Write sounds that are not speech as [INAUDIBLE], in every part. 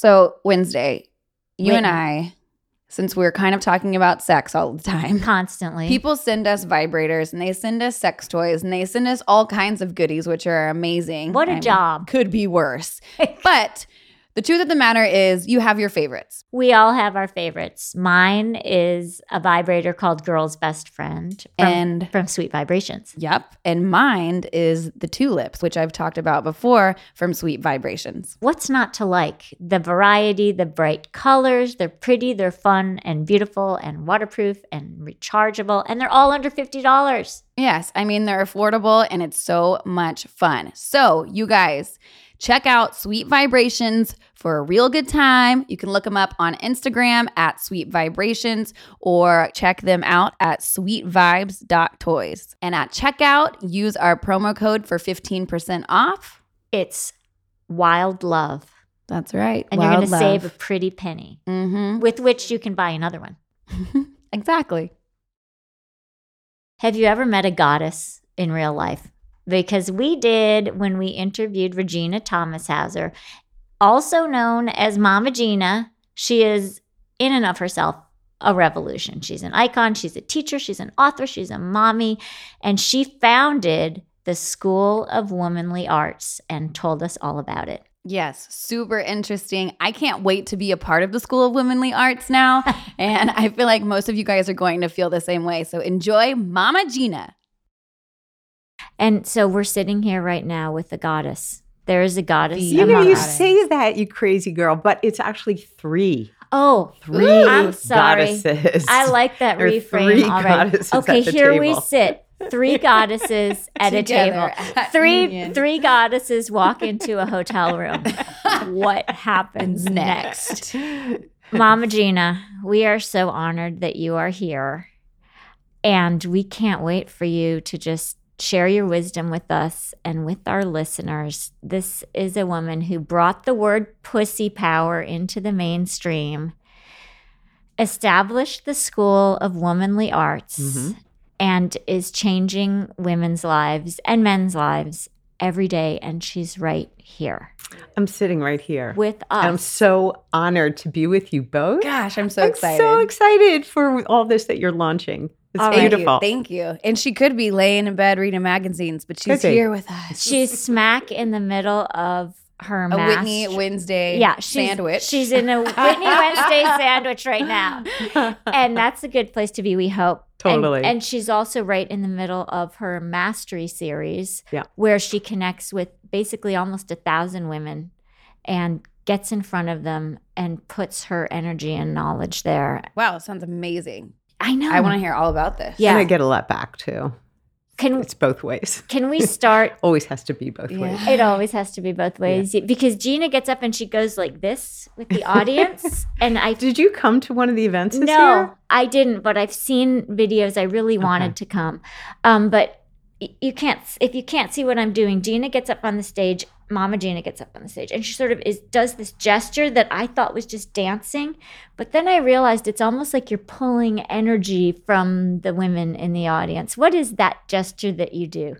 So, Wednesday, you and I, since we're kind of talking about sex all the time, Constantly. people send us vibrators and they send us sex toys and they send us all kinds of goodies, which are amazing. What a I mean, job. Could be worse. [LAUGHS] but the truth of the matter is, you have your favorites. We all have our favorites. Mine is a vibrator called Girl's Best Friend from, And from Sweet Vibrations. Yep. And mine is the tulips, which I've talked about before from Sweet Vibrations. What's not to like? The variety, the bright colors, they're pretty, they're fun and beautiful and waterproof and rechargeable, and they're all under $50. Yes. I mean, they're affordable and it's so much fun. So, you guys, check out Sweet Vibrations for a real good time. You can look them up on Instagram at Sweet Vibrations or check them out at sweetvibes.toys. And at checkout, use our promo code for 15% off. It's wild love. That's right. And you're going to save a pretty penny Mm-hmm. with which you can buy another one. [LAUGHS] Exactly. Have you ever met a goddess in real life? Because we did when we interviewed Regena Thomashauer, also known as Mama Gena. She is, in and of herself, a revolution. She's an icon, she's a teacher, she's an author, she's a mommy, and she founded the School of Womanly Arts and told us all about it. Yes, super interesting. I can't wait to be a part of the School of Womanly Arts now. [LAUGHS] and I feel like most of you guys are going to feel the same way. So enjoy Mama Gena. And so we're sitting here right now with the goddess. There is a goddess. The You know, you goddess. say that, you crazy girl, but it's actually three. Oh, Three I'm sorry. goddesses. I like that There reframe three already. goddesses Okay, at the here we sit. Three [LAUGHS] goddesses at a table. at Three union. three goddesses walk into a hotel room. [LAUGHS] what happens next? Mama Gena, we are so honored that you are here. And we can't wait for you to just share your wisdom with us and with our listeners. This is a woman who brought the word pussy power into the mainstream, established the School of Womanly Arts, Mhm. and is changing women's lives and men's lives every day. And she's right here I'm sitting right here. with us. I'm so honored to be with you both. Gosh, I'm so I'm excited. so excited for all this that you're launching. It's All right. beautiful. Thank you. Thank you. And she could be laying in bed reading magazines, but she's here with us. [LAUGHS] She's smack in the middle of her a master- Whitney Wednesday yeah, she's, sandwich. She's in a Whitney Wednesday [LAUGHS] sandwich right now. And that's a good place to be, we hope. And- Totally. And, she's also right in the middle of her mastery series, Yeah. where she connects with basically almost a thousand women and gets in front of them and puts her energy and knowledge there. wow, sounds amazing. I know. I want to hear all about this. Yeah. And I get a lot back too. Can It's both ways. can we [LAUGHS] start Always has to be both Yeah. ways. It always has to be both ways because Gena gets up and she goes like this with the audience, [LAUGHS] and I Did you come to one of the events this no, year? I didn't, but I've seen videos. I really wanted to come, um, but you can't if you can't see what I'm doing. Gena gets up on the stage. Mama Gena gets up on the stage, and she sort of is does this gesture that I thought was just dancing, but then I realized it's almost like you're pulling energy from the women in the audience. What is that gesture that you do?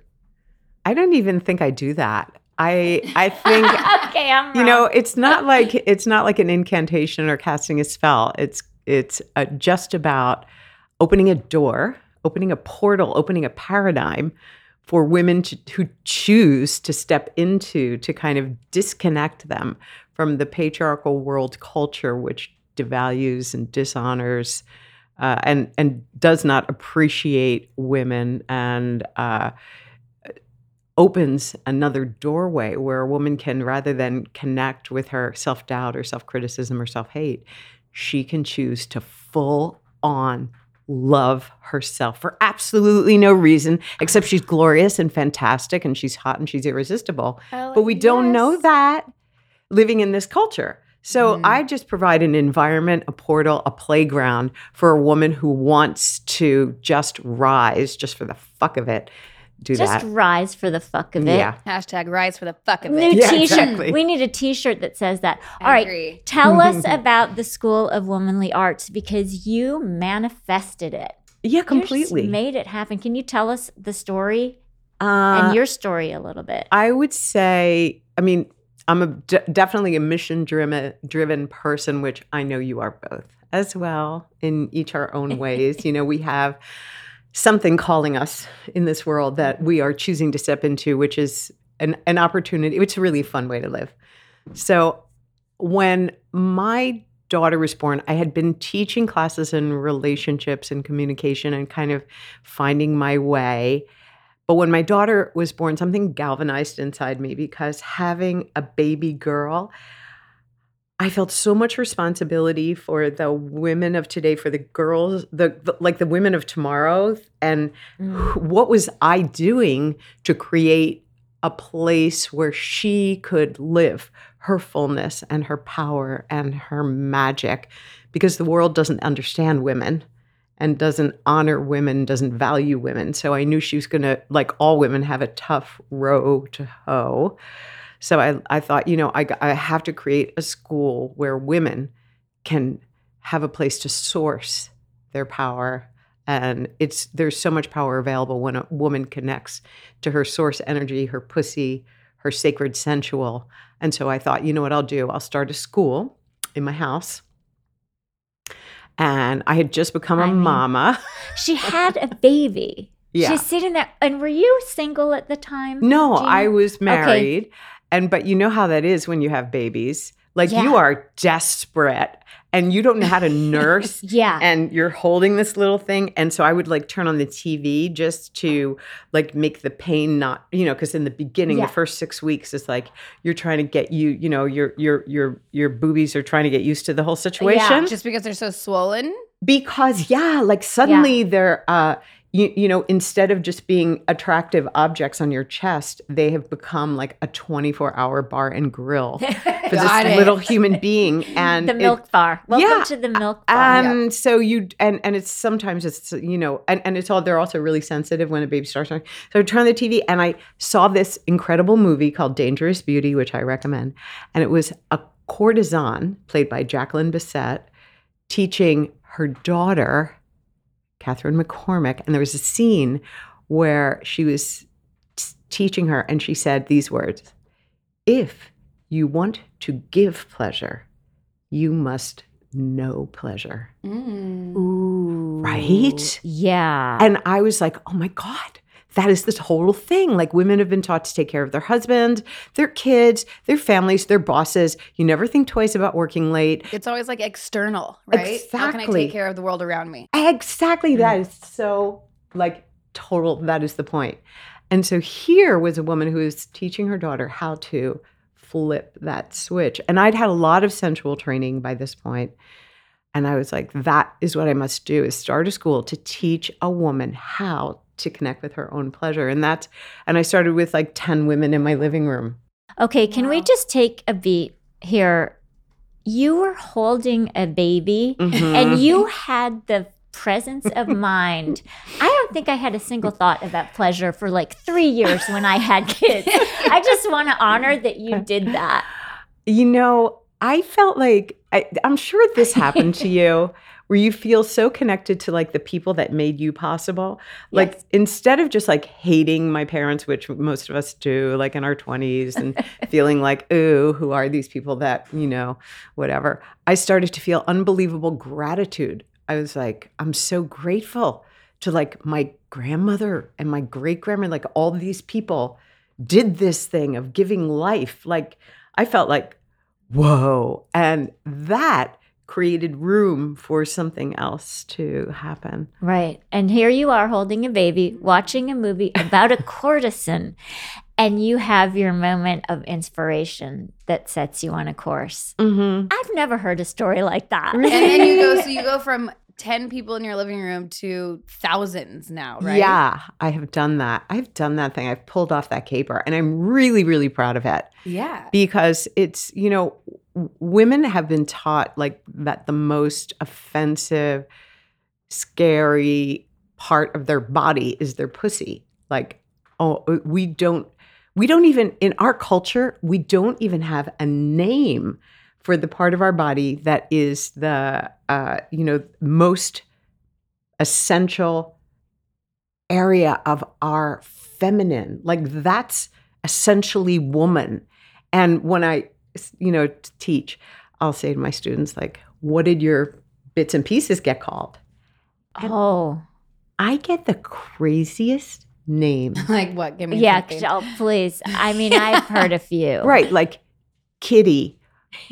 I don't even think I do that. I I [LAUGHS] think okay, I'm you know it's not [LAUGHS] like it's not like an incantation or casting a spell. It's it's uh, just about opening a door, opening a portal, opening a paradigm for women to, who choose to step into to kind of disconnect them from the patriarchal world culture, which devalues and dishonors uh, and and does not appreciate women and. Uh, opens another doorway where a woman can rather than connect with her self-doubt or self-criticism or self-hate she can choose to full on love herself for absolutely no reason except she's glorious and fantastic and she's hot and she's irresistible. But we don't know that living in this culture. So Mhm. i just provide an environment a portal a playground for a woman who wants to just rise just for the fuck of it do just that rise for the fuck of it. yeah Hashtag rise for the fuck of New it. Yeah, t-shirt. exactly. We need a t-shirt that says that. I All right. agree. Tell us [LAUGHS] about the School of Womanly Arts because you manifested it. yeah You completely just made it happen. Can you tell us the story uh, and your story a little bit? i would say i mean I'm a d- definitely a mission driven driven person, which I know you are both as well in each our own ways. [LAUGHS] you know, we have something calling us in this world that we are choosing to step into, which is an, an opportunity. It's a really fun way to live. So when my daughter was born, I had been teaching classes in relationships and communication and kind of finding my way. But when my daughter was born, something galvanized inside me because having a baby girl, I felt so much responsibility for the women of today, for the girls, the, the like the women of tomorrow, and Mm. what was I doing to create a place where she could live her fullness and her power and her magic because the world doesn't understand women and doesn't honor women, doesn't value women. So I knew she was going to, like all women, have a tough row to hoe. So I, I thought, you know, I, I have to create a school where women can have a place to source their power. And it's there's so much power available when a woman connects to her source energy, her pussy, her sacred sensual. And so I thought, you know what I'll do? I'll start a school in my house. And I had just become a I mean, mama. She [LAUGHS] had a baby. Yeah. She's sitting there. And were you single at the time? No, Gena? I was married. And but you know how that is when you have babies. Like Yeah. you are desperate and you don't know how to [LAUGHS] nurse Yeah. and you're holding this little thing and so I would like turn on the TV just to like make the pain not, you know, cuz in the beginning Yeah. the first 6 weeks is like you're trying to get you, you know, your your your your boobies are trying to get used to the whole situation Yeah, Just because they're so swollen. because yeah like suddenly they're uh you, you know instead of just being attractive objects on your chest they have become like a 24 hour bar and grill [LAUGHS] for this it. little human being [LAUGHS] and the it- milk bar. Welcome yeah, to the milk bar. Um, and so you and and it's sometimes it's you know and, and it's all they're also really sensitive when a baby starts so i turned on the tv and i saw this incredible movie called dangerous beauty which i recommend and it was a courtesan played by jacqueline bisset teaching her daughter catherine mccormack and there was a scene where she was t- teaching her and she said these words if you want to give pleasure you must know pleasure. Mm. Ooh. Right? Yeah. And I was like, oh my God, that is the total thing. Like women have been taught to take care of their husband, their kids, their families, their bosses. You never think twice about working late. It's always like external, right? How can I Exactly. take care of the world around me? Exactly. That is so like total. That is the point. And so here was a woman who was teaching her daughter how to flip that switch. And I'd had a lot of sensual training by this point. And I was like, that is what I must do is start a school to teach a woman how to connect with her own pleasure. And that's and I started with like 10 women in my living room. Okay, can we just take a beat here? You were holding a baby Mhm. and you had the presence of [LAUGHS] mind. I don't think I had a single thought about pleasure for like three years when I had kids. I just want to honor that you did that. You know, I felt like I, I'm sure this happened to you where you feel so connected to like the people that made you possible. Like Yes. instead of just like hating my parents, which most of us do, like in our 20s, and [LAUGHS] feeling like, ooh, who are these people that, you know, whatever, I started to feel unbelievable gratitude. I was like, I'm so grateful to like my grandmother and my great grandmother, like all these people did this thing of giving life. Like I felt like, whoa. And that created room for something else to happen. Right. And here you are holding a baby, watching a movie about a [LAUGHS] courtesan, and you have your moment of inspiration that sets you on a course. Mm-hmm. I've never heard a story like that. And then you go, so you go from 10 people in your living room to thousands now, right? Yeah, I have done that. I've done that thing. I've pulled off that caper and I'm really, really proud of it Yeah. because it's, you know, w- women have been taught like that the most offensive, scary part of their body is their pussy. Like, oh, we don't, we don't even, in our culture, we don't even have a name for the part of our body that is the, uh, you know, most essential area of our feminine. Like that's essentially woman. And when I, you know, t- teach, I'll say to my students, like, what did your bits and pieces get called? Oh, I get the craziest name. [LAUGHS] like what? Give me yeah. something. Oh, please. I mean, I've heard a [LAUGHS] few. right. Like Kitty,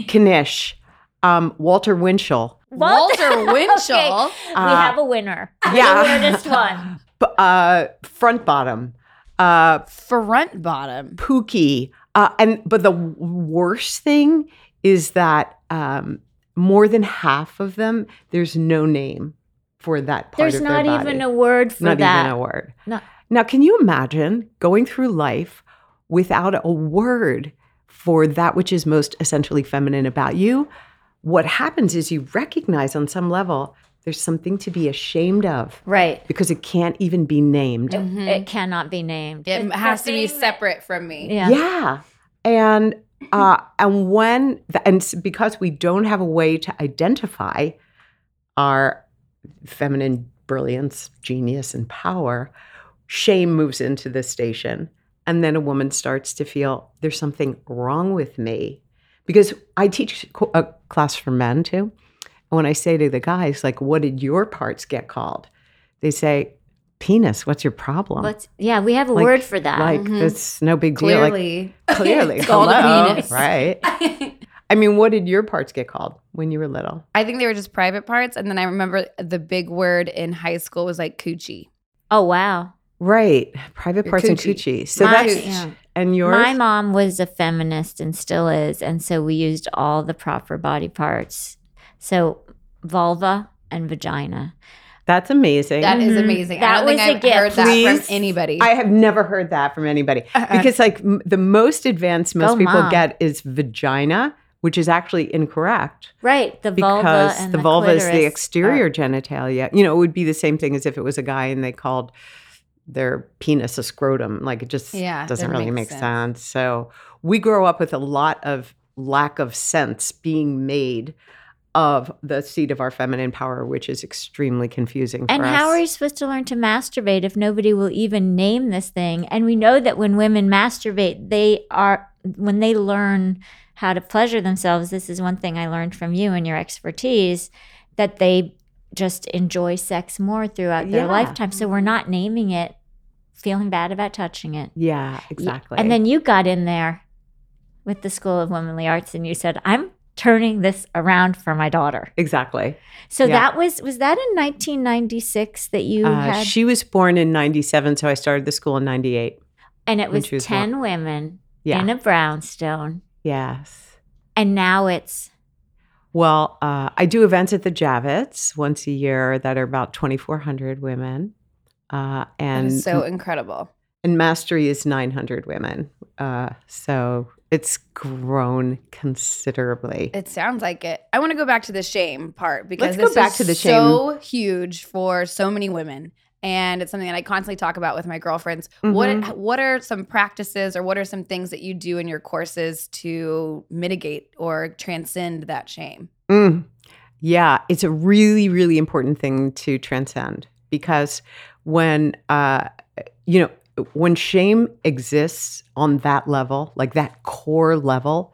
Kanish, um, Walter Winchell. Walter [LAUGHS] Winchell. Okay, we Uh, have a winner. yeah. The weirdest one. Uh, front bottom, uh, Front bottom. Pookie. Uh, and but the worst thing is that um, more than half of them, there's no name for that part There's of not even a word for not that. even a word. No. Now, can you imagine going through life without a word for that which is most essentially feminine about you? What happens is you recognize on some level there's something to be ashamed of Right. because it can't even be named. It, Mhm. it cannot be named. It It's has to be separate from me. Yeah. Yeah. And uh, and when the, and because we don't have a way to identify our feminine brilliance, genius, and power, shame moves into the station, and then a woman starts to feel there's something wrong with me, because I teach a class for men too. And when I say to the guys, like, "What did your parts get called?" They say, "Penis. What's your problem?" What's, yeah, we have a Like- word for that. like Mhm. it's no big deal. Like, Clearly. [LAUGHS] clearly It's called a hello, penis. right [LAUGHS] i mean what did your parts get called when you were little I think they were just private parts. And then I remember the big word in high school was like coochie. oh, wow. right private Your parts and coochie. coochie so My- that's yeah. and yours My mom was a feminist and still is. And so we used all the proper body parts. So vulva and vagina. that's amazing That is Mhm. amazing. I That don't think was a I've gift. heard that Please. from anybody. i have never heard that from anybody Uh-uh. because like m- the most advanced most Go, people Mom. get is vagina which is actually incorrect Right. The vulva because and the, the, vulva is the exterior are- genitalia you know it would be the same thing as if it was a guy and they called their penis a scrotum like it just Yeah, doesn't doesn't really make make sense. sense so we grow up with a lot of lack of sense being made of the seat of our feminine power which is extremely confusing for And us. how are you supposed to learn to masturbate if nobody will even name this thing? And we know that when women masturbate, they are, when they learn how to pleasure themselves, this is one thing I learned from you and your expertise, that they just enjoy sex more throughout their Yeah. lifetime. So we're not naming it, feeling bad about touching it. yeah exactly And then you got in there with the School of Womanly Arts and you said, I'm turning this around for my daughter. exactly So Yeah. that was was that in 1996 that you uh, had she was born in 97 so i started the school in 98 and it was was 10 women yeah in a brownstone yes and now it's Well, uh, I do events at the Javits once a year that are about 2,400 women. Uh, and is so incredible. and Mastery is 900 women. Uh, so it's grown considerably. It sounds like it. I want to go back to the shame part because Let's go this back is to the shame. so huge for so many women. And it's something that I constantly talk about with my girlfriends. What Mhm. what are some practices or what are some things that you do in your courses to mitigate or transcend that shame? Mm. Yeah, it's a really, really important thing to transcend because when, uh, you know, when shame exists on that level, like that core level,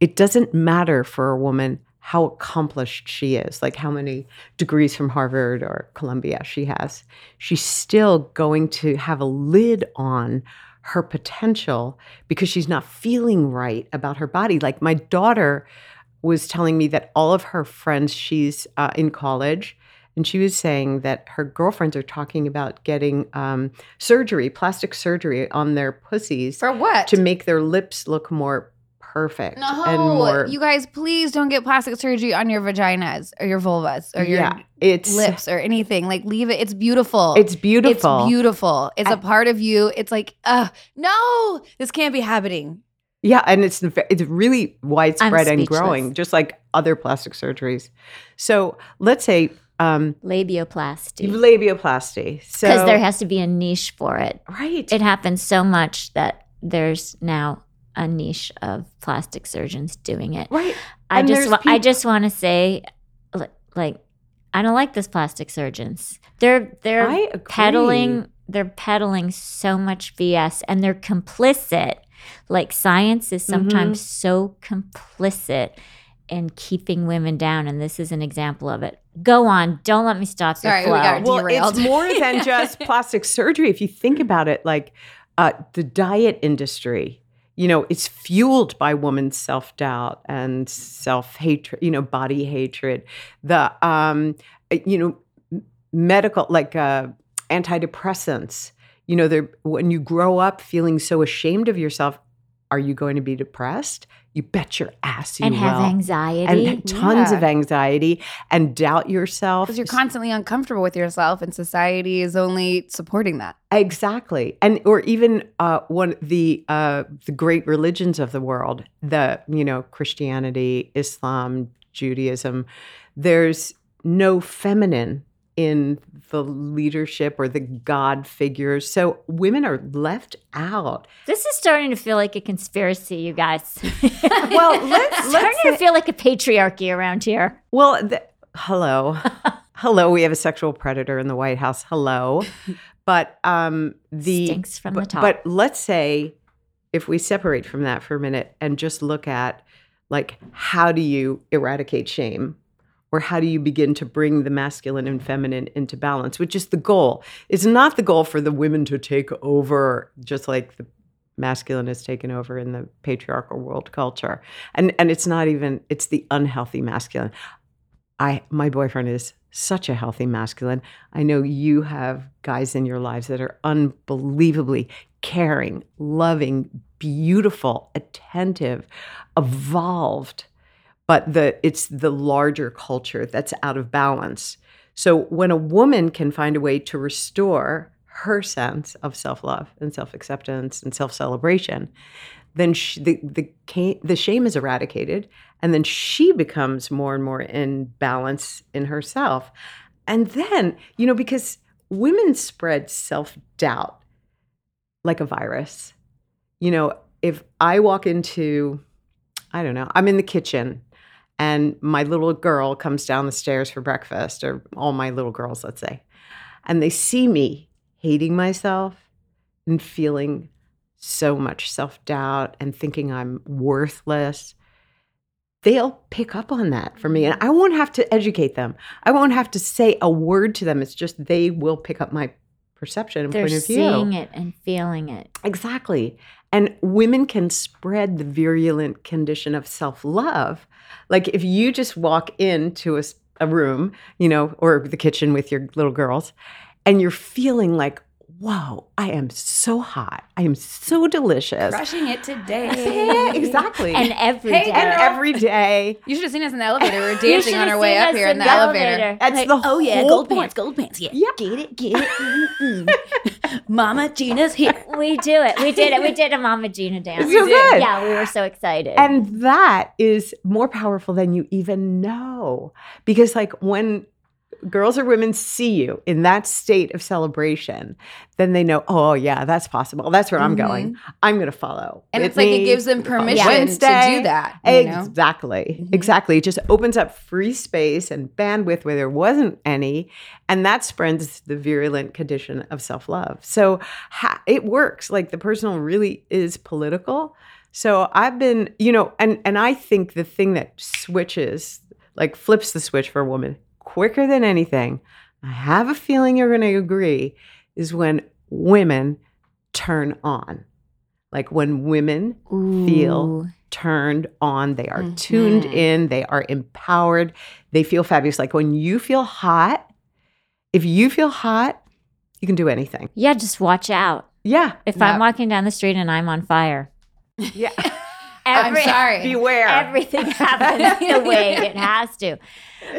it doesn't matter for a woman how accomplished she is, like how many degrees from Harvard or Columbia she has. She's still going to have a lid on her potential because she's not feeling right about her body. Like my daughter was telling me that all of her friends, she's uh, in college, and she was saying that her girlfriends are talking about getting um, surgery, plastic surgery on their pussies For what? to make their lips look more perfect no, and more. you guys, please don't get plastic surgery on your vaginas or your vulvas or your yeah, it's lips or anything. Like, leave it. It's beautiful. It's beautiful. It's beautiful. It's a I- part of you. It's like, uh, no, this can't be happening. Yeah, and it's it's really widespread and growing, just like other plastic surgeries. So let's say um, labioplasty. labioplasty. So because there has to be a niche for it. Right, it happens so much that there's now a niche of plastic surgeons doing it. Right. i And just wa- i just want to say like i don't like those plastic surgeons. They're they're peddling they're peddling so much BS and they're complicit. Like science is Mm-hmm. sometimes so complicit in keeping women down, and this is an example of it. Go on. Don't let me stop Sorry, your we flow. got well, derailed. it's more [LAUGHS] than just plastic surgery. If you think about it, like uh, the diet industry, you know, it's fueled by women's self doubt and self hatred, you know, body hatred. The, um, you know, medical, like uh, antidepressants, you know, when you grow up feeling so ashamed of yourself, are you going to be depressed? You bet your ass you and have will. anxiety. and tons Yeah. of anxiety and doubt yourself. because you're constantly uncomfortable with yourself, and society is only supporting that. Exactly, and or even uh, one the uh, the great religions of the world, the you know Christianity, Islam, Judaism. There's no feminine in the leadership or the God figures, so women are left out. this is starting to feel like a conspiracy, you guys. [LAUGHS] Well, [LAUGHS] let's It's let's starting to feel like a patriarchy around here. Well, th- hello. [LAUGHS] hello, we have a sexual predator in the White House. Hello. But um the Stinks from but, the top. But let's say if we separate from that for a minute and just look at like how do you eradicate shame or how do you begin to bring the masculine and feminine into balance, which is the goal. It's not the goal for the women to take over just like the masculine has taken over in the patriarchal world culture. And and it's not even it's the unhealthy masculine. I my boyfriend is such a healthy masculine. I know you have guys in your lives that are unbelievably caring, loving, beautiful, attentive, evolved. But the it's the larger culture that's out of balance. So when a woman can find a way to restore her sense of self-love and self-acceptance and self-celebration, then she, the the the shame is eradicated, and then she becomes more and more in balance in herself. And then you know because women spread self doubt like a virus. You know, if I walk into, I don't know, I'm in the kitchen. And my little girl comes down the stairs for breakfast, or all my little girls, let's say, and they see me hating myself and feeling so much self doubt and thinking I'm worthless, they'll pick up on that for me. And I won't have to educate them. I won't have to say a word to them. It's just they will pick up my perception and They're point of view. seeing it and feeling it. Exactly. And women can spread the virulent condition of self love. Like if you just walk into a room, you know, or the kitchen with your little girls, and you're feeling like, whoa, I am so hot. I am so delicious. Crushing it today. [LAUGHS] Yeah, exactly. And every Hey, day. And every day. You should have seen us in the elevator. We were [LAUGHS] dancing on our way up here in the, the elevator. elevator. That's Like, the Oh yeah, whole gold point. pants, gold pants. Yeah, Yeah. get it, get it. [LAUGHS] Mama Gena's here. we do it. We did it. We did a Mama Gena dance. It's so good. Yeah, we were so excited. And that is more powerful than you even know. Because, like, when girls or women see you in that state of celebration, then they know, oh, yeah, that's possible. That's where I'm going. I'm going to follow. And it's like it gives them permission to do that. Exactly. Mhm. Exactly. It just opens up free space and bandwidth where there wasn't any. And that spreads the virulent condition of self love. So ha- it works. Like the personal really is political. So I've been, you know, and and I think the thing that switches, like flips the switch for a woman quicker than anything, I have a feeling you're going to agree, is when women turn on. Like when women feel turned on, they are tuned Mhm. in, they are empowered, they feel fabulous. Like when you feel hot, if you feel hot, you can do anything. Yeah, just watch out. Yeah. If Yep. I'm walking down the street and I'm on fire, Yeah. [LAUGHS] I'm sorry. [LAUGHS] Beware. everything [LAUGHS] happens the way it has to.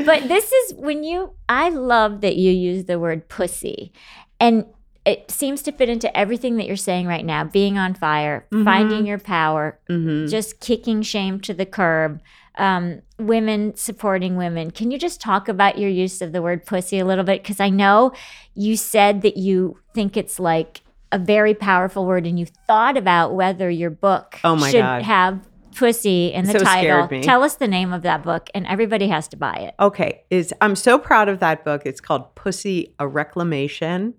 But this is when you, I love that you use the word pussy. And it seems to fit into everything that you're saying right now being on fire, Mhm. finding your power, Mhm. just kicking shame to the curb, um, women supporting women. Can you just talk about your use of the word pussy a little bit? Because I know you said that you think it's like a very powerful word and you thought about whether your book Oh my should God. have pussy in the So title. Tell us the name of that book and everybody has to buy it. Okay, is I'm so proud of that book. It's called Pussy a Reclamation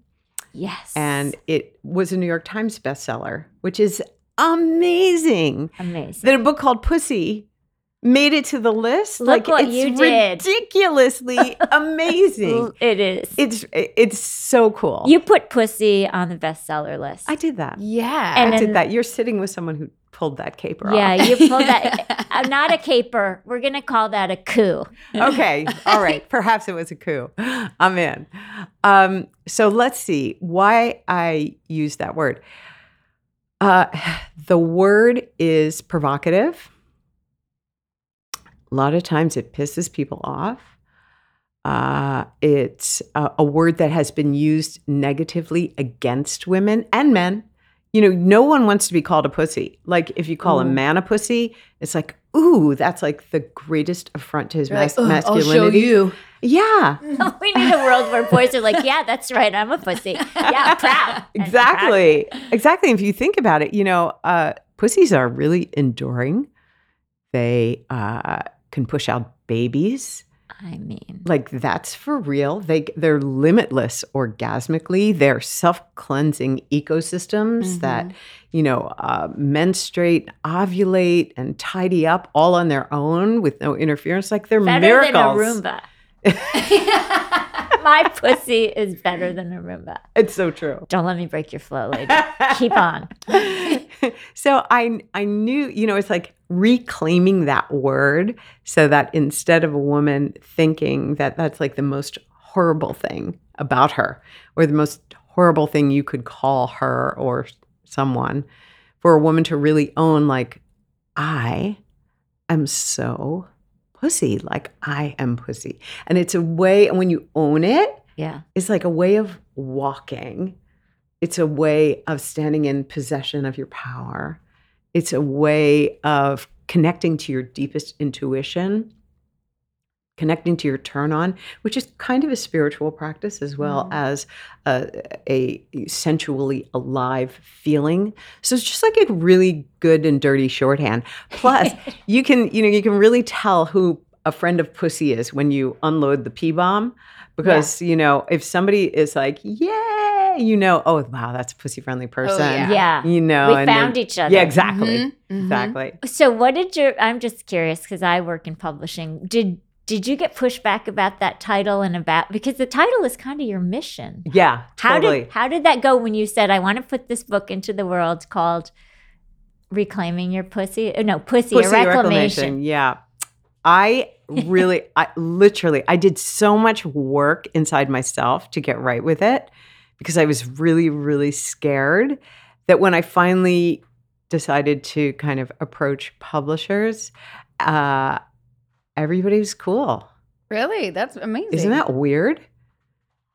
Yes. and it was a New York Times bestseller, which is amazing Amazing. that a book called Pussy made it to the list. Look like what it's you did. ridiculously [LAUGHS] amazing. It is. It's it's so cool. You put pussy on the bestseller list. I did that. Yeah. And I then- did that. You're sitting with someone who pulled that caper yeah, off. you pulled that. I'm [LAUGHS] not a caper. We're gonna call that a coup. okay. All right. [LAUGHS] Perhaps it was a coup. I'm in. Um, so let's see why I use that word. Uh, [SIGHS] the word is provocative. A lot of times it pisses people off. Uh, it's a, a word that has been used negatively against women and men. You know, no one wants to be called a pussy. Like if you call a man a pussy, it's like, ooh, that's like the greatest affront to his You're like, mas- "Ugh, I'll show you. Yeah, [LAUGHS] we need a world where boys are like, yeah, that's right, I'm a pussy. Yeah, [LAUGHS] proud. And exactly. Exactly. If you think about it, you know, uh, pussies are really enduring. They uh, can push out babies. I mean, Like that's for real. They they're limitless orgasmically. They're self cleansing ecosystems that you know uh, menstruate, ovulate, and tidy up all on their own with no interference. Like they're better miracles. than a Roomba. [LAUGHS] My pussy is better than a Roomba. It's so true. Don't let me break your flow, lady. Keep on. [LAUGHS] so I I knew, you know, it's like reclaiming that word so that instead of a woman thinking that that's like the most horrible thing about her or the most horrible thing you could call her or someone for a woman to really own like I am so pussy like I am pussy and it's a way and when you own it Yeah. it's like a way of walking. It's a way of standing in possession of your power. It's a way of connecting to your deepest intuition, connecting to your turn on, which is kind of a spiritual practice as well Mm. as a, a sensually alive feeling. So it's just like a really good and dirty shorthand. Plus, [LAUGHS] you can, you know, you can really tell who a friend of pussy is when you unload the P bomb because you know if somebody is like yay you know oh wow that's a pussy friendly person yeah. Yeah. you know we and then- found each other. yeah exactly Mhm, mhm. exactly So what did your I'm just curious because I work in publishing. Did did you get pushback about that title and about because the title is kind of your mission. yeah How did how did that go when you said I want to put this book into the world called Reclaiming Your Pussy? uh, No, Pussy, Pussy a reclamation. yeah i really i literally i did so much work inside myself to get right with it because i was really really scared that when i finally decided to kind of approach publishers uh everybody was cool Really? That's amazing. Isn't that weird?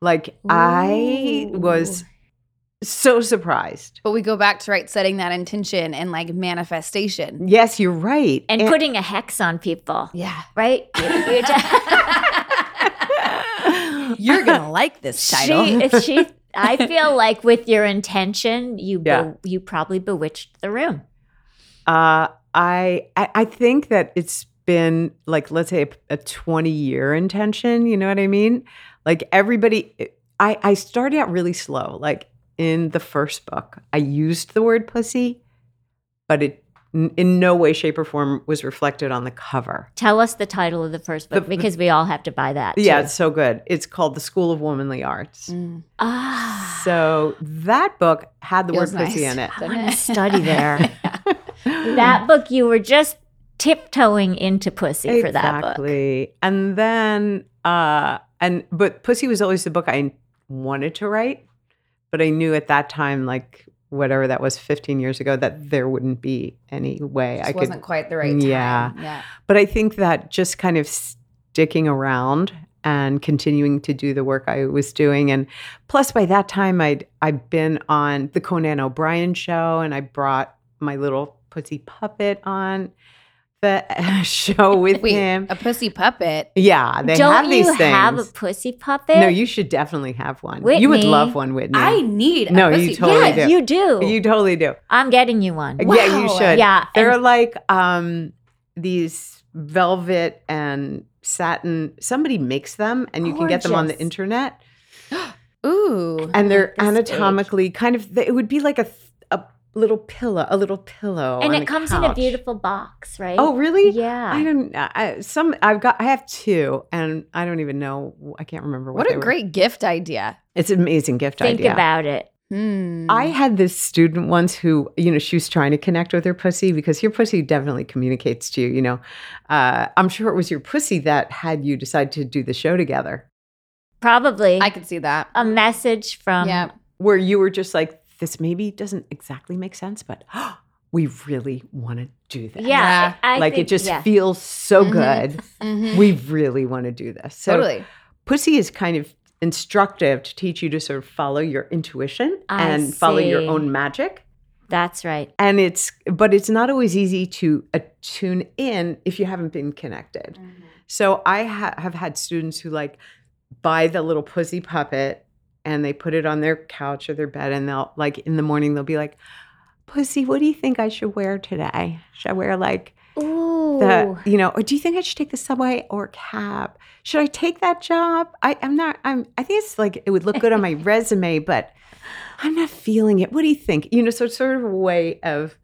Like I was so surprised. But we go back to right setting that intention and like manifestation. Yes, you're right. And putting a hex on people, Yeah. right? You- you just- You're gonna like this title. She, she, I [LAUGHS] feel like with your intention, you be- Yeah. you probably bewitched the room. uh, I, I I think that it's been like let's say a, a 20 year intention. You know what I mean? Like everybody. I I started out really slow. Like in the first book, I used the word pussy, but it in no way, shape, or form was reflected on the cover. Tell us the title of the first book The- because we all have to buy that. Yeah, too. it's so good. It's called The School of Womanly Arts. Mm. Ah, So that book had the Feels word pussy nice. in it. I want to [LAUGHS] study there. [LAUGHS] that book, you were just tiptoeing into pussy for that book. Exactly. And then uh and but Pussy was always the book I wanted to write, but I knew at that time like whatever that was 15 years ago that there wouldn't be any way I could wasn't quite the right time. Yeah. Yeah. but I think that just kind of sticking around and continuing to do the work I was doing and plus by that time I'd I'd been on the Conan O'Brien show and I brought my little pussy puppet on the [LAUGHS] show with Wait, him. a pussy puppet. Yeah, they Don't have these you things. have a pussy puppet? no, you should definitely have one. You would love one, Whitney. I need. No, a you pussy. totally yeah, do. you do. you totally do. I'm getting you one. Yeah, you should. Yeah, They're and- like um these velvet and satin. Somebody makes them, and you can get them on the internet. [GASPS] Ooh. And they're anatomically kind of. It would be like a little pillow, a little pillow, and on it the comes in a beautiful box, right? Oh, really? yeah. I don't. I, some I've got. I have two, and I don't even know. I can't remember what. What they a were. great gift idea. It's an amazing gift Think idea. Think about it. Hmm. I had this student once who, you know, she was trying to connect with her pussy because your pussy definitely communicates to you. You know, uh, I'm sure it was your pussy that had you decide to do the show together, Probably I could see that. a message from yeah. where you were just like, "This maybe doesn't exactly make sense, but [GASPS] we really want to do this." Yeah, Yeah. Like think- it just yeah. feels so Mhm. good. Mhm. We really want to do this. So totally. pussy is kind of instructive to teach you to sort of follow your intuition I and follow your own magic. That's right. And it's, but it's not always easy to uh, tune in if you haven't been connected. So I ha- have had students who like buy the little pussy puppet and they put it on their couch or their bed and they'll like in the morning they'll be like, Pussy, what do you think I should wear today? Should I wear like Ooh. the you know or do you think i should take the subway or cab should i take that job I, i'm not i'm i think it's like it would look good on my [LAUGHS] resume but i'm not feeling it what do you think you know so it's sort of a way of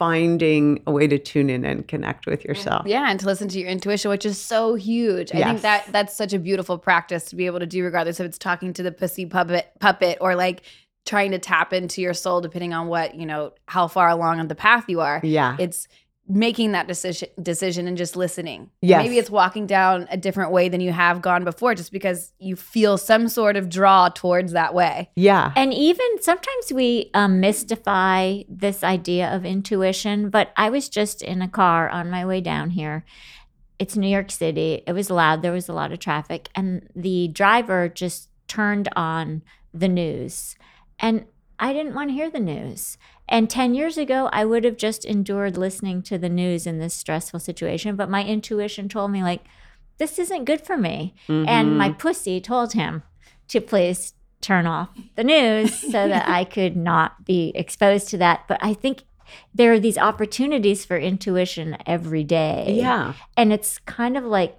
finding a way to tune in and connect with yourself Yeah, and to listen to your intuition, which is so huge. I think that that's such a beautiful practice to be able to do, regardless if it's talking to the pussy puppet puppet or like trying to tap into your soul, depending on what you know, how far along on the path you are. yeah It's making that decision decision and just listening. Yes. Maybe it's walking down a different way than you have gone before, just because you feel some sort of draw towards that way. yeah And even sometimes we um, mystify this idea of intuition. But I was just in a car on my way down here. It's New York City. It was loud. There was a lot of traffic. And the driver just turned on the news. And I didn't want to hear the news. And 10 years ago, I would have just endured listening to the news in this stressful situation. But my intuition told me, like, this isn't good for me. And my mm-hmm. pussy told him to please turn off the news so that I [LAUGHS] could not be exposed to that. But I think there are these opportunities for intuition every day. yeah And it's kind of like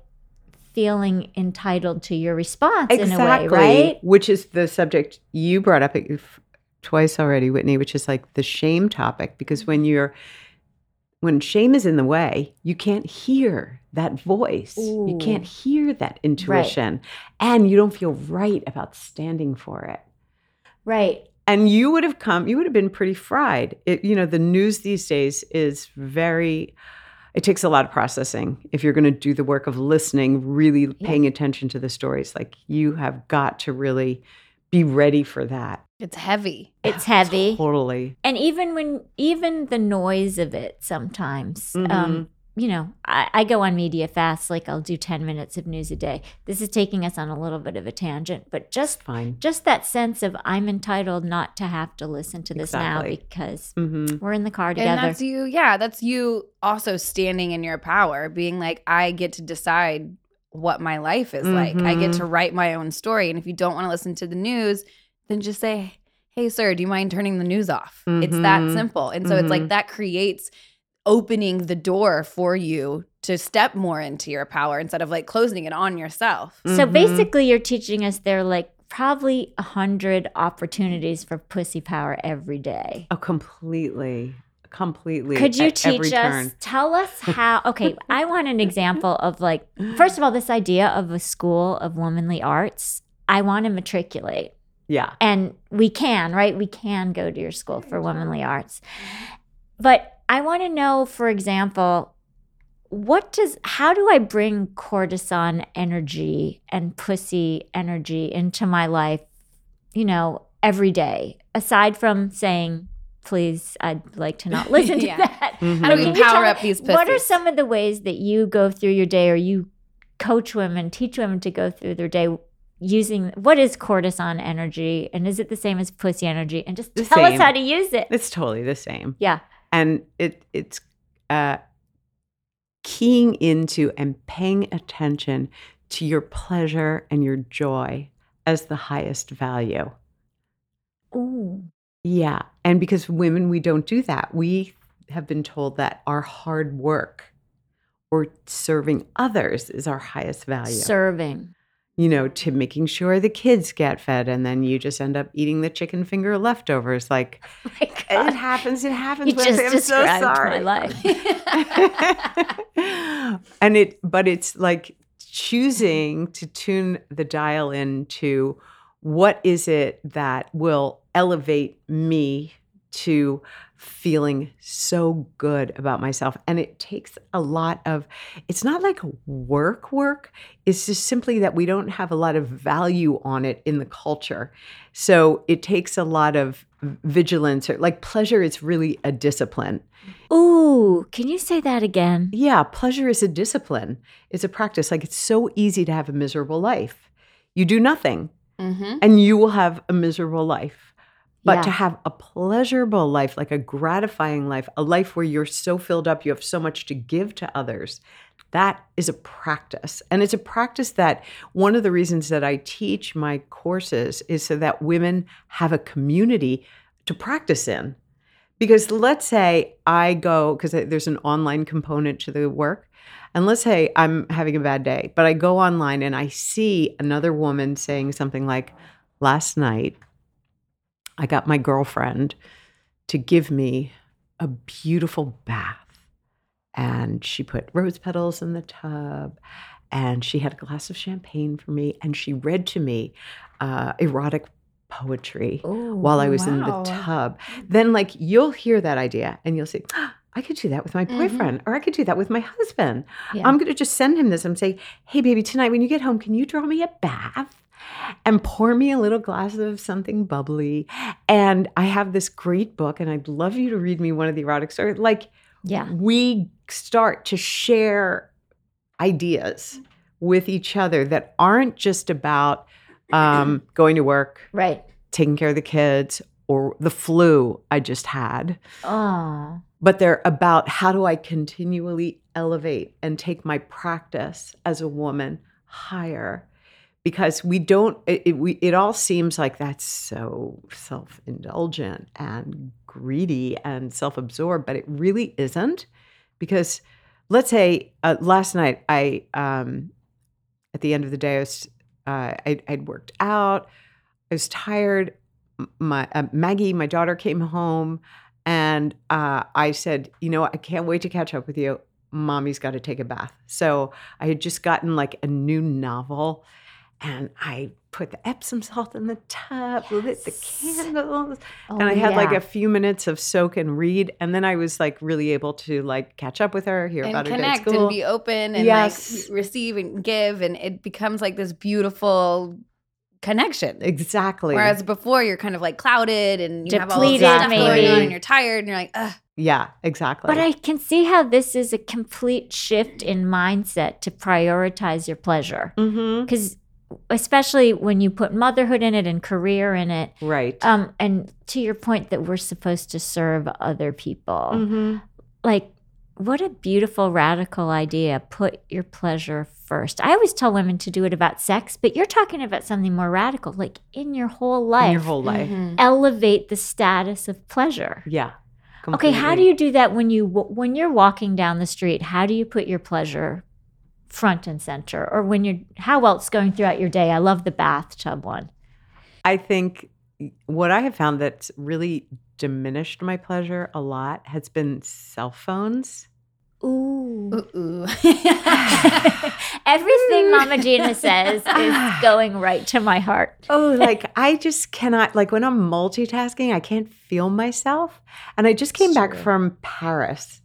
feeling entitled to your response exactly in a way, right? which is the subject you brought up twice already whitney which is like the shame topic because when mm-hmm. you're when shame is in the way you can't hear that voice. You can't hear that intuition and you don't feel right about standing for it. Right. and you would have come you would have been pretty fried. It you know the news these days is very it takes a lot of processing if you're going to do the work of listening really paying attention to the stories. Like you have got to really be ready for that It's heavy. It's heavy. totally And even when, even the noise of it sometimes, Mm-hmm. um, you know, I, I go on media fast, like I'll do 10 minutes of news a day. This is taking us on a little bit of a tangent, but just fine just that sense of I'm entitled not to have to listen to this now Exactly. because hmm we're in the car together. And together. that's you, yeah, that's you also standing in your power, being like, I get to decide what my life is like. I get to write my own story. And if you don't want to listen to the news, then just say, Hey, sir, do you mind turning the news off? It's that Mhm. simple. And so it's Mhm. like that creates opening the door for you to step more into your power instead of like closing it on yourself. so basically, you're teaching us there are like probably a hundred opportunities for pussy power every day. oh completely completely Could you teach us? turn. Tell us [LAUGHS] how. Okay, I want an example of like, first of all, this idea of a school of womanly arts. I want to matriculate. yeah and we can right we can go to your school for womanly arts but i want to know for example what does how do i bring courtesan energy and pussy energy into my life you know every day aside from saying please i'd like to not [LAUGHS] listen to Yeah. that Mhm. How do we power tell- up these what are some of the ways that you go through your day or you coach women, teach women to go through their day using what is courtesan energy and is it the same as pussy energy? And just The tell us how to use it. it's totally the same Yeah. and it it's uh keying into and paying attention to your pleasure and your joy as the highest value Ooh. Yeah and because women we don't do that we have been told that our hard work or serving others is our highest value Serving. you know, to making sure the kids get fed and then you just end up eating the chicken finger leftovers. Like [LAUGHS] Oh it happens, it happens. You just I'm so described my sorry. life. [LAUGHS] and it but it's like choosing to tune the dial into what is it that will elevate me to feeling so good about myself and it takes a lot of it's not like work work it's just simply that we don't have a lot of value on it in the culture so it takes a lot of vigilance or like pleasure is really a discipline Ooh, can you say that again? yeah, pleasure is a discipline. It's a practice. Like it's so easy to have a miserable life. You do nothing Mm-hmm. and you will have a miserable life. But Yeah. to have a pleasurable life, like a gratifying life, a life where you're so filled up, you have so much to give to others, that is a practice. And it's a practice that one of the reasons that I teach my courses is so that women have a community to practice in. Because let's say I go, because there's an online component to the work, and let's say I'm having a bad day, but I go online and I see another woman saying something like, Last night, I got my girlfriend to give me a beautiful bath. And she put rose petals in the tub and she had a glass of champagne for me and she read to me uh, erotic poetry Ooh, while I was in the tub. Then, like, you'll hear that idea and you'll see, "Ah, I could do that with my Mhm. boyfriend, or I could do that with my husband. Yeah. I'm going to just send him this and say, Hey, baby, tonight when you get home, can you draw me a bath? And pour me a little glass of something bubbly. And I have this great book, and I'd love you to read me one of the erotic stories. Like, yeah. we start to share ideas with each other that aren't just about um, going to work, Right. taking care of the kids, or the flu I just had, Oh. but they're about how do I continually elevate and take my practice as a woman higher. Because we don't, it, it, we, it all seems like that's so self indulgent and greedy and self absorbed, but it really isn't. Because let's say uh, last night, I, um, at the end of the day, I was, uh, I'd, I'd worked out, I was tired. My uh, Maggie, my daughter, came home, and uh, I said, "You know, I can't wait to catch up with you. Mommy's got to take a bath." So I had just gotten like a new novel, and I put the Epsom salt in the tub, lit the candles, Oh, and I had like a few minutes of soak and read, and then I was like really able to like catch up with her, hear and about her day at connect school. and be open and Yes. like receive and give and it becomes like this beautiful connection exactly. whereas before you're kind of like clouded and you have all this Depleted, stuff going maybe. on and you're tired and you're like Ugh. yeah, exactly. But I can see how this is a complete shift in mindset to prioritize your pleasure. mm-hmm. Because especially when you put motherhood in it and career in it, right. um, and to your point that we're supposed to serve other people, mm-hmm. like what a beautiful radical idea. Put your pleasure first. I always tell women to do it about sex, but you're talking about something more radical, like in your whole life. In your whole life. Mhm. elevate the status of pleasure. Yeah. Okay, how do you do that when you when you're walking down the street? How do you put your pleasure front and center, or when you're how else going throughout your day? I love the bathtub one. I think what I have found that's really diminished my pleasure a lot has been cell phones. Ooh, Ooh, ooh. [LAUGHS] everything Mama Gena [LAUGHS] says is going right to my heart. Oh, like I just cannot like when I'm multitasking, I can't feel myself. And I just came It's back true. from Paris.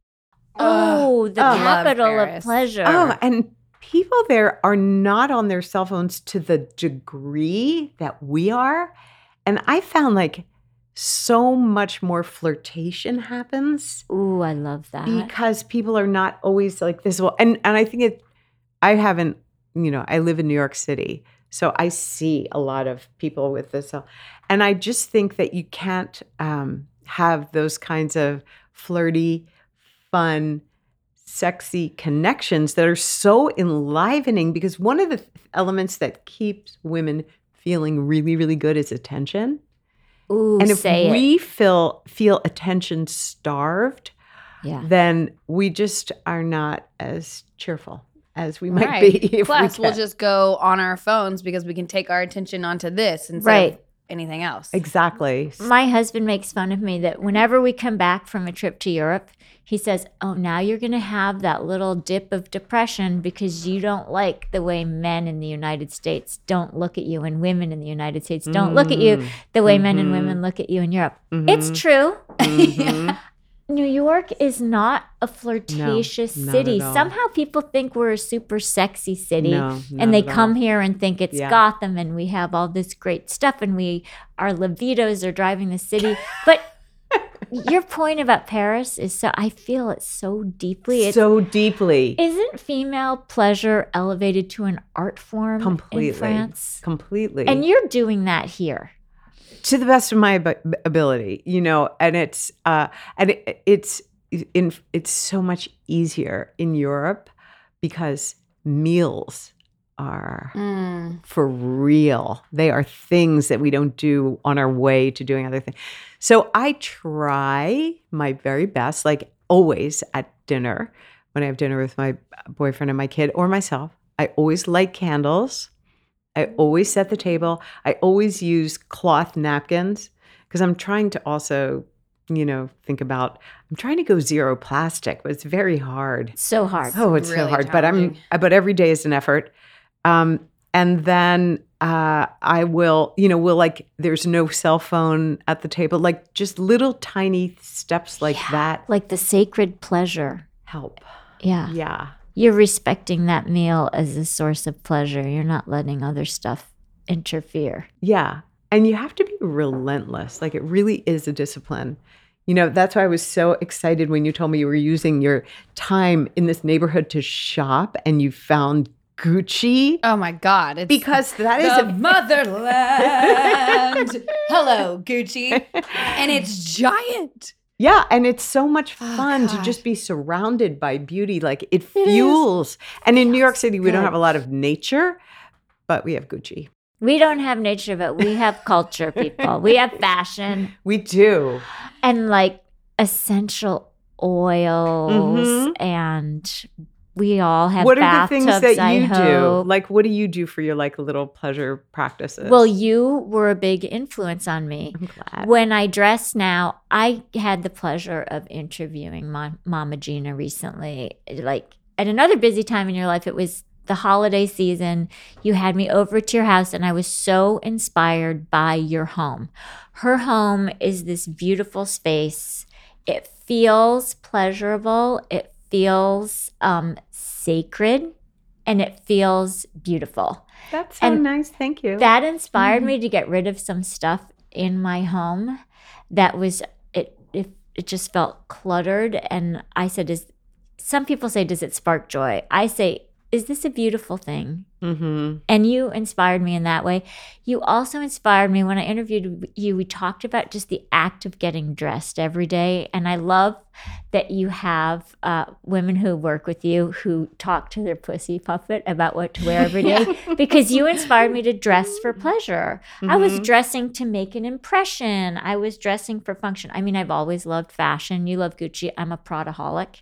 Oh, the Oh. Capital of pleasure. Oh, and people there are not on their cell phones to the degree that we are. And I found like so much more flirtation happens. Ooh, I love that. because people are not always like this well and and i think it i haven't you know i live in new york city so i see a lot of people with this and i just think that you can't um, have those kinds of flirty fun sexy connections that are so enlivening because one of the th- elements that keeps women feeling really really good is attention Ooh, and if we feel feel attention starved. Yeah. then we just are not as cheerful as we might Right. be. [LAUGHS] If Plus, we we'll can. just go on our phones because we can take our attention onto this instead Right. Of anything else. exactly. My husband makes fun of me that whenever we come back from a trip to Europe, he says, Oh, now you're going to have that little dip of depression because you don't like the way men in the United States don't look at you and women in the United States don't look at you Mm. the way men and Mhm. women look at you in Europe. Mhm. It's true. Mhm. [LAUGHS] New York is not a flirtatious not city. Somehow people think we're a super sexy city. No, and they at all. come here and think it's Yeah. Gotham and we have all this great stuff and we our libidos are driving the city. But [LAUGHS] your point about Paris is so I feel it so deeply. It's, so deeply, isn't female pleasure elevated to an art form completely, in France? completely, And you're doing that here. To the best of my ability, you know, and it's uh, and it, it's in it's so much easier in Europe because meals are Mm. for real. They are things that we don't do on our way to doing other things. So I try my very best, like always at dinner, when I have dinner with my boyfriend and my kid or myself, I always light candles. I always set the table. I always use cloth napkins because I'm trying to also, you know, think about, I'm trying to go zero plastic, but it's very hard. So hard. Oh, it's so hard, but I'm but every day is an effort. Um, and then uh, I will, you know, will like there's no cell phone at the table, like just little tiny steps like Yeah. that Like the sacred pleasure. help. Yeah. Yeah, You're respecting that meal as a source of pleasure. You're not letting other stuff interfere. yeah, and you have to be relentless. Like it really is a discipline. You know, that's why I was so excited when you told me you were using your time in this neighborhood to shop and you found Gucci Oh my God. It's because that is the a [LAUGHS] [LAUGHS] motherland. Hello, Gucci. And it's giant. Yeah, and it's so much Oh, fun to just be surrounded by beauty. Like it fuels. And in New York City, we don't have a lot of nature, but we have Gucci. We don't have nature, but we have culture, people. We have fashion [LAUGHS] We do. and like essential oils, Mhm. and we all have what are the things that I you do? Like, what do you do for your like little pleasure practices? Well, you were a big influence on me. I'm glad. When I dress now, I had the pleasure of interviewing Ma- Mama Gena recently. Like at another busy time in your life, it was the holiday season. You had me over to your house, and I was so inspired by your home. Her home is this beautiful space. It feels pleasurable. It feels um, sacred, and it feels beautiful That's so and nice. Thank you. that inspired Mhm. me to get rid of some stuff in my home that was it it, it just felt cluttered and i said is some people say does it spark joy i say is this a beautiful thing mm-hmm. and you inspired me in that way you also inspired me when i interviewed you we talked about just the act of getting dressed every day and i love that you have uh, women who work with you who talk to their pussy puppet about what to wear every day [LAUGHS] because you inspired me to dress for pleasure. I was Mhm. dressing to make an impression. I was dressing for function. I mean, I've always loved fashion. You love Gucci. I'm a Pradaholic.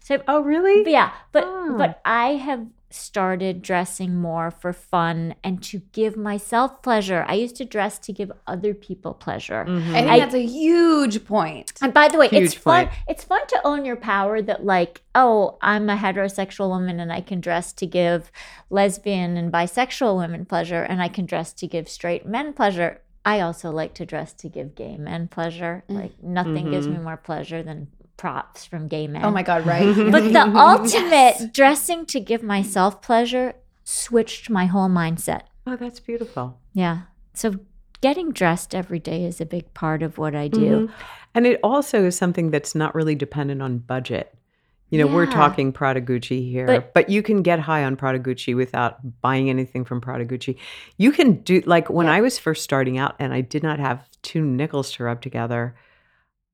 So Oh, really? but yeah, but Oh. but I have started dressing more for fun and to give myself pleasure. I used to dress to give other people pleasure. Mhm. I think I- that's a huge point. And by the way, it's Huge fun. point. It's fun to own your power. That like, oh, I'm a heterosexual woman and I can dress to give lesbian and bisexual women pleasure, and I can dress to give straight men pleasure. I also like to dress to give gay men pleasure. Mm. Like nothing gives me Mhm. more pleasure than props from gay men. Oh my God, right? [LAUGHS] But the [LAUGHS] ultimate Yes. dressing to give myself pleasure switched my whole mindset. Oh, that's beautiful. Yeah. So getting dressed every day is a big part of what I do. Mhm. And it also is something that's not really dependent on budget. You know, we're talking Prada Gucci here, But- but, you can get high on Prada Gucci without buying anything from Prada Gucci. You can do like when Yeah. I was first starting out and I did not have two nickels to rub together.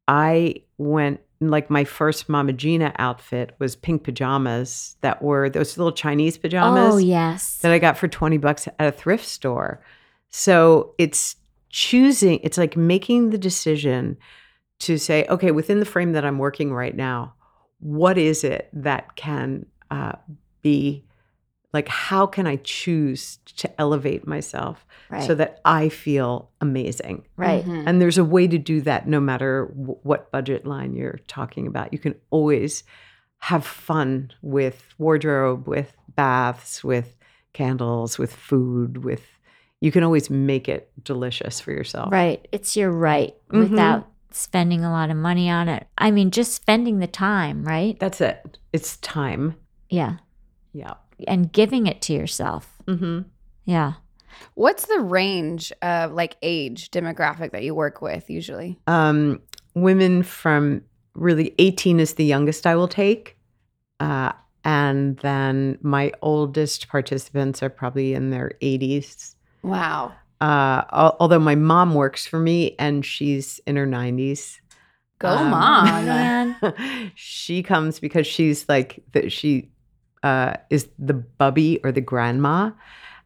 I went like my first Mama Gena outfit was pink pajamas that were those little Chinese pajamas Oh yes. that I got for 20 bucks at a thrift store. So it's choosing, it's like making the decision to say, okay, within the frame that I'm working right now, what is it that can uh, be like how can I choose to elevate myself Right. so that I feel amazing? right. Mhm. And there's a way to do that no matter w- what budget line you're talking about. You can always have fun with wardrobe, with baths, with candles, with food, with you can always make it delicious for yourself. Right. It's your right Mhm. without spending a lot of money on it. I mean, just spending the time, right? That's it. It's time. Yeah. Yeah. And giving it to yourself. Mm-hmm. Yeah. What's the range of like age demographic that you work with usually? Um, women from really 18 is the youngest I will take. Uh, and then my oldest participants are probably in their 80s. Wow. Uh, al- although my mom works for me and she's in her 90s. Go Um, mom. [LAUGHS] She comes because she's like that she uh, is the bubby or the grandma.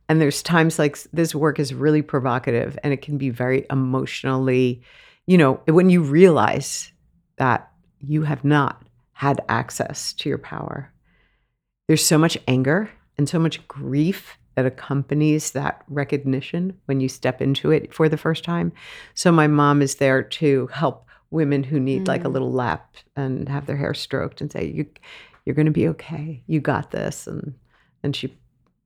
And there's times like this work is really provocative and it can be very emotionally you know when you realize that you have not had access to your power. There's so much anger and so much grief that accompanies that recognition when you step into it for the first time. So my mom is there to help women who need like a Mm. little lap and have their hair stroked and say you you're going to be okay you got this and and she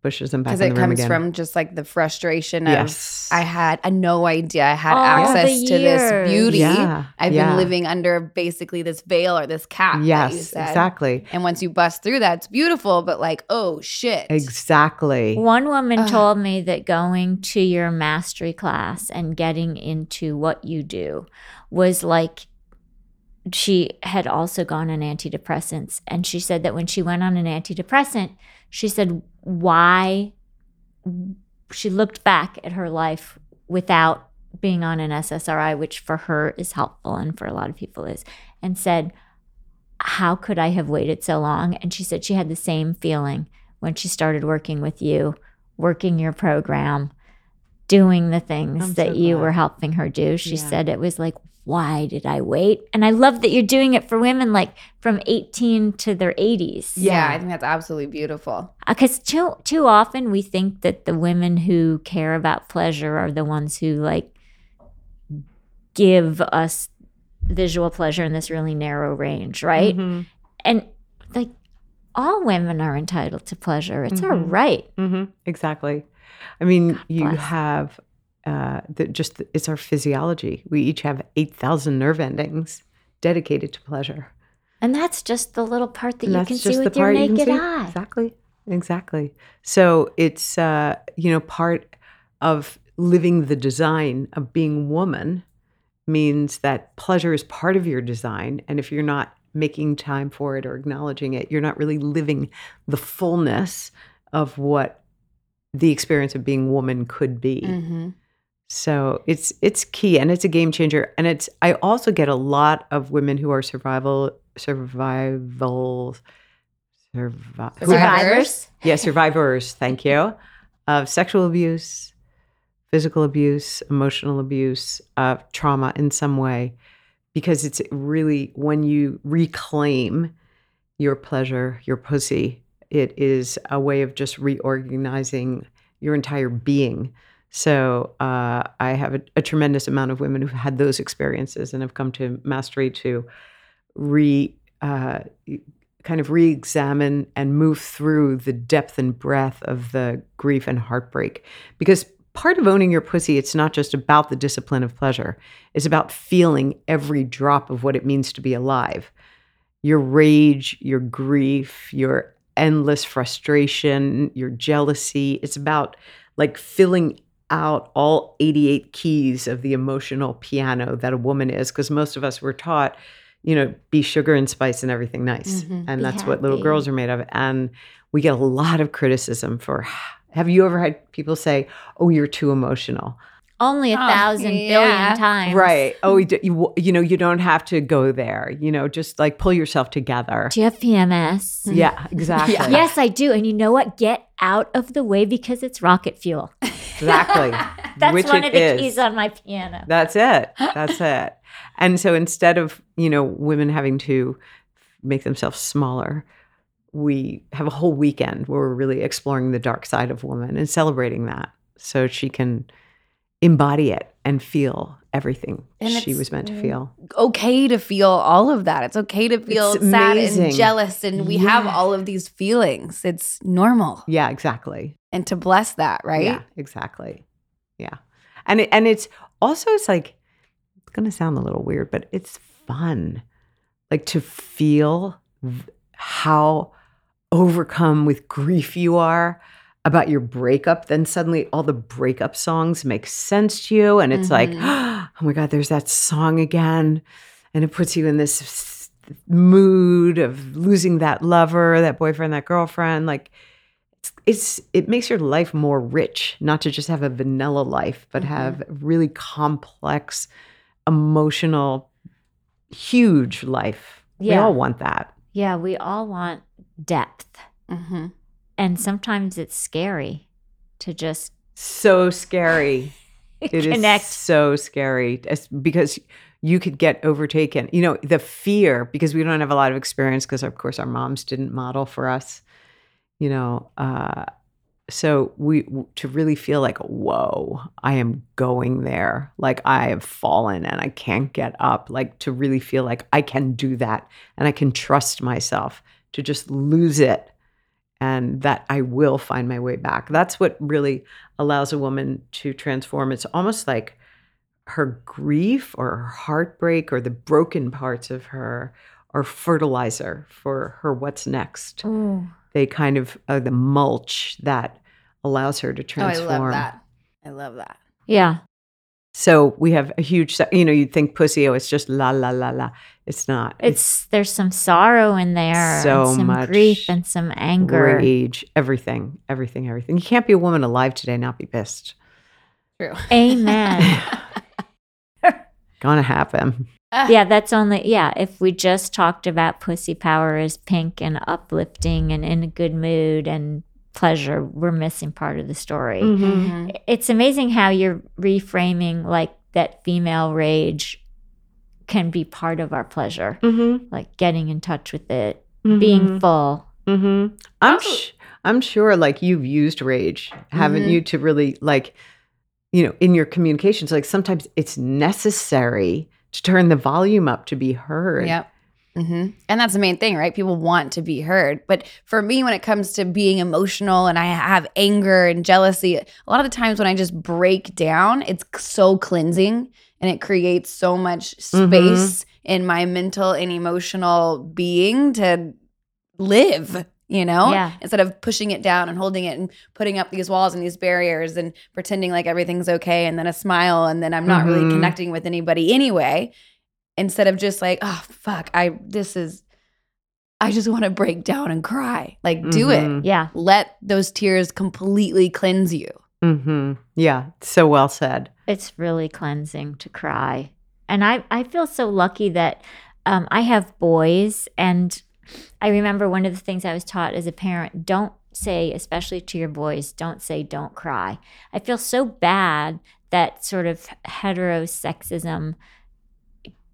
pushes them back Because it the room comes again from just like the frustration of yes I had I no idea I had All access to this beauty. yeah I've yeah. been living under basically this veil or this cap. that you yes said. exactly And once you bust through that, it's beautiful, but like, oh shit. exactly One woman Ugh. told me that going to your mastery class and getting into what you do was like she had also gone on antidepressants. And she said that when she went on an antidepressant, she said, why? She looked back at her life without being on an SSRI, which for her is helpful and for a lot of people is, and said, how could I have waited so long? And she said she had the same feeling when she started working with you, working your program, doing the things I'm that so you glad. were helping her do. She Yeah. said it was like, why did I wait? And I love that you're doing it for women like from 18 to their 80s. yeah, Yeah. I think that's absolutely beautiful. Because too too often we think that the women who care about pleasure are the ones who like give us visual pleasure in this really narrow range, right? Mhm. And like all women are entitled to pleasure. It's our Mhm. right. hmm Exactly. I mean, you have uh, the, just it's our physiology. We each have eight thousand nerve endings dedicated to pleasure. And that's just the little part that And you can see with your part you naked eye. Exactly. Exactly. So it's uh, you know part of living the design of being woman means that pleasure is part of your design, and if you're not making time for it or acknowledging it, you're not really living the fullness of what the experience of being woman could be. Mm-hmm. So it's it's key and it's a game changer. And it's I also get a lot of women who are survival survival survi- Survivors. yeah, survivors, thank you, of sexual abuse, physical abuse, emotional abuse, uh, trauma in some way, because it's really when you reclaim your pleasure, your pussy, it is a way of just reorganizing your entire being. So uh, I have a, a tremendous amount of women who've had those experiences and have come to mastery to re uh, kind of re-examine and move through the depth and breadth of the grief and heartbreak. Because part of owning your pussy it's not just about the discipline of pleasure. It's about feeling every drop of what it means to be alive. Your rage your grief your endless frustration your jealousy it's about like filling out all 88 keys of the emotional piano that a woman is because most of us were taught you know be sugar and spice and everything nice. Mhm. and Be that's what little girls are made of. And we get a lot of criticism for [SIGHS] have you ever had people say oh you're too emotional Only a Oh, thousand billion yeah. times. right oh you, you you know you don't have to go there you know just like pull yourself together Do you have PMS? Mm-hmm. yeah [LAUGHS] exactly Yes, I do. And you know what? Get out of the way because it's rocket fuel. [LAUGHS] exactly [LAUGHS] That's Which one of the is. keys on my piano. That's it. [GASPS] That's it. And so instead of, you know, women having to make themselves smaller, we have a whole weekend where we're really exploring the dark side of woman and celebrating that so she can embody it and feel everything And she was meant to mm, feel. okay to feel all of that. It's okay to feel It's sad amazing. and jealous, and we have all of these feelings. It's normal, Yeah, exactly. and to bless that, right? Yeah, exactly. Yeah. And it, and it's also it's like it's going to sound a little weird, but it's fun. Like to feel how overcome with grief you are about your breakup, then suddenly all the breakup songs make sense to you and it's like, Mhm. [GASPS] oh my god, there's that song again. And it puts you in this mood of losing that lover, that boyfriend, that girlfriend, like it's, it's it makes your life more rich not to just have a vanilla life but Mhm. have a really complex emotional huge life we all want that Yeah, we all want depth. Mm-hmm. And sometimes it's scary to just so scary. [LAUGHS] It is connect. so scary because you could get overtaken. You know the fear because we don't have a lot of experience because of course our moms didn't model for us you know uh so we to really feel like whoa i am going there. Like i have fallen and i can't get up. Like to really feel like i can do that and i can trust myself to just lose it and that i will find my way back that's what really allows a woman to transform it's almost like her grief or her heartbreak or the broken parts of her are fertilizer for her what's next Ooh. they kind of are the mulch that allows her to Oh, I transform. love that. I love that. Yeah. So we have a huge, you know, you'd think pussy, oh, it's just la la la la. It's not. It's there's some sorrow in there, So and some much grief and some anger. rage, everything, everything, everything. You can't be a woman alive today and not be pissed. True. Amen. [LAUGHS] Gonna happen. Ah. yeah, that's only yeah. If we just talked about pussy power as pink and uplifting and in a good mood and pleasure, we're missing part of the story. Mhm. It's amazing how you're reframing like that female rage can be part of our pleasure, Mm-hmm. like getting in touch with it, being full. Mm-hmm. I'm sh- I'm sure like you've used rage, haven't Mhm. you, to really like, you know, in your communications. Like sometimes it's necessary to turn the volume up to be heard. Yep. hmm And that's the main thing, right? People want to be heard. But for me, when it comes to being emotional and I have anger and jealousy, a lot of the times when I just break down, it's so cleansing and it creates so much space in my mental and emotional being to live, you know? Yeah. Instead of pushing it down and holding it and putting up these walls and these barriers and pretending like everything's okay and then a smile and then I'm not really Mhm. connecting with anybody anyway instead of just like, oh fuck, I this is I just want to break down and cry. Like do it. Mhm. Yeah. Let those tears completely cleanse you. Mm-hmm. Yeah. So well said. It's really cleansing to cry. And I, I feel so lucky that um, I have boys. And I remember one of the things I was taught as a parent don't say, especially to your boys, don't say, don't cry. I feel so bad that sort of heterosexism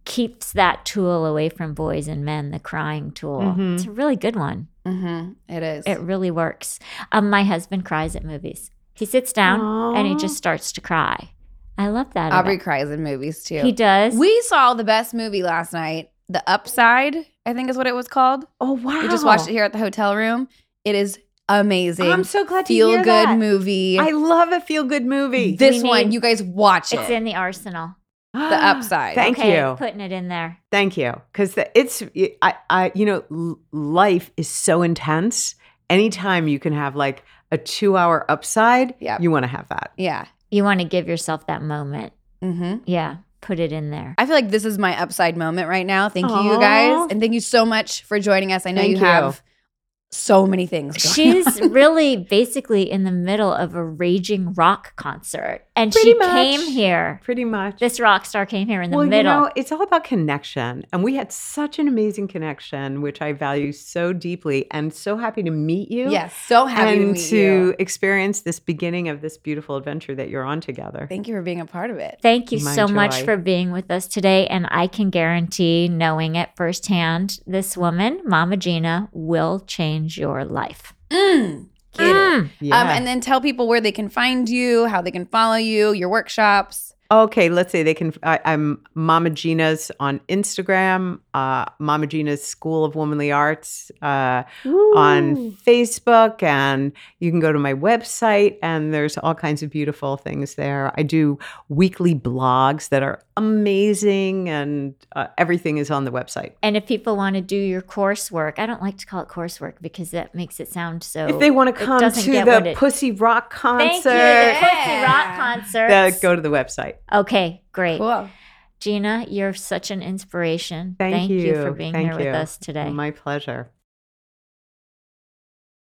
keeps that tool away from boys and men, the crying tool. Mhm. It's a really good one. Mm-hmm. It is. It really works. Um, my husband cries at movies. He sits down and he just starts to cry. I love that. Aubrey about- cries in movies too. He does. We saw the best movie last night, The Upside, I think is what it was called. Oh wow. We just watched it here at the hotel room. It is amazing. I'm so glad to Feel hear good that. movie. I love a feel good movie. this We one, need- you guys watch it. it's in the arsenal. [GASPS] the Upside. Thank okay, you. Putting it in there. Thank you. Because it's, I, I, you know, life is so intense. Anytime you can have like a two hour upside, Yep. you want to have that. yeah. You want to give yourself that moment. Mm-hmm. Yeah. Put it in there. I feel like this is my upside moment right now. Thank you, you guys. And thank you so much for joining us. I know you you. have so many things going She's [LAUGHS] really basically in the middle of a raging rock concert. And Pretty she much. came here. Pretty much. This rock star came here in the well, middle. you know, it's all about connection. And we had such an amazing connection, which I value so deeply and so happy to meet you. Yes, so happy to and meet to you. experience this beginning of this beautiful adventure that you're on together. Thank you for being a part of it. Thank you My so much for being with us today. And I can guarantee, knowing it firsthand, this woman, Mama Gena, will change change your life. Mm, get it. Mm. Yeah. Um, and then tell people where they can find you, how they can follow you, your workshops. Okay, let's say they can. I, I'm Mama Gena's on Instagram, uh, Mama Gena's School of Womanly Arts uh, on Facebook, and you can go to my website, and there's all kinds of beautiful things there. I do weekly blogs that are amazing, and uh, everything is on the website. And if people want to do your coursework, I don't like to call it coursework because that makes it sound so. if they want to come to the it- Pussy Rock concert, Thank you, the. Pussy Rock concert. go to the website. Okay, great. Cool. Gena, you're such an inspiration. Thank, you. for being Thank here with us today. My pleasure.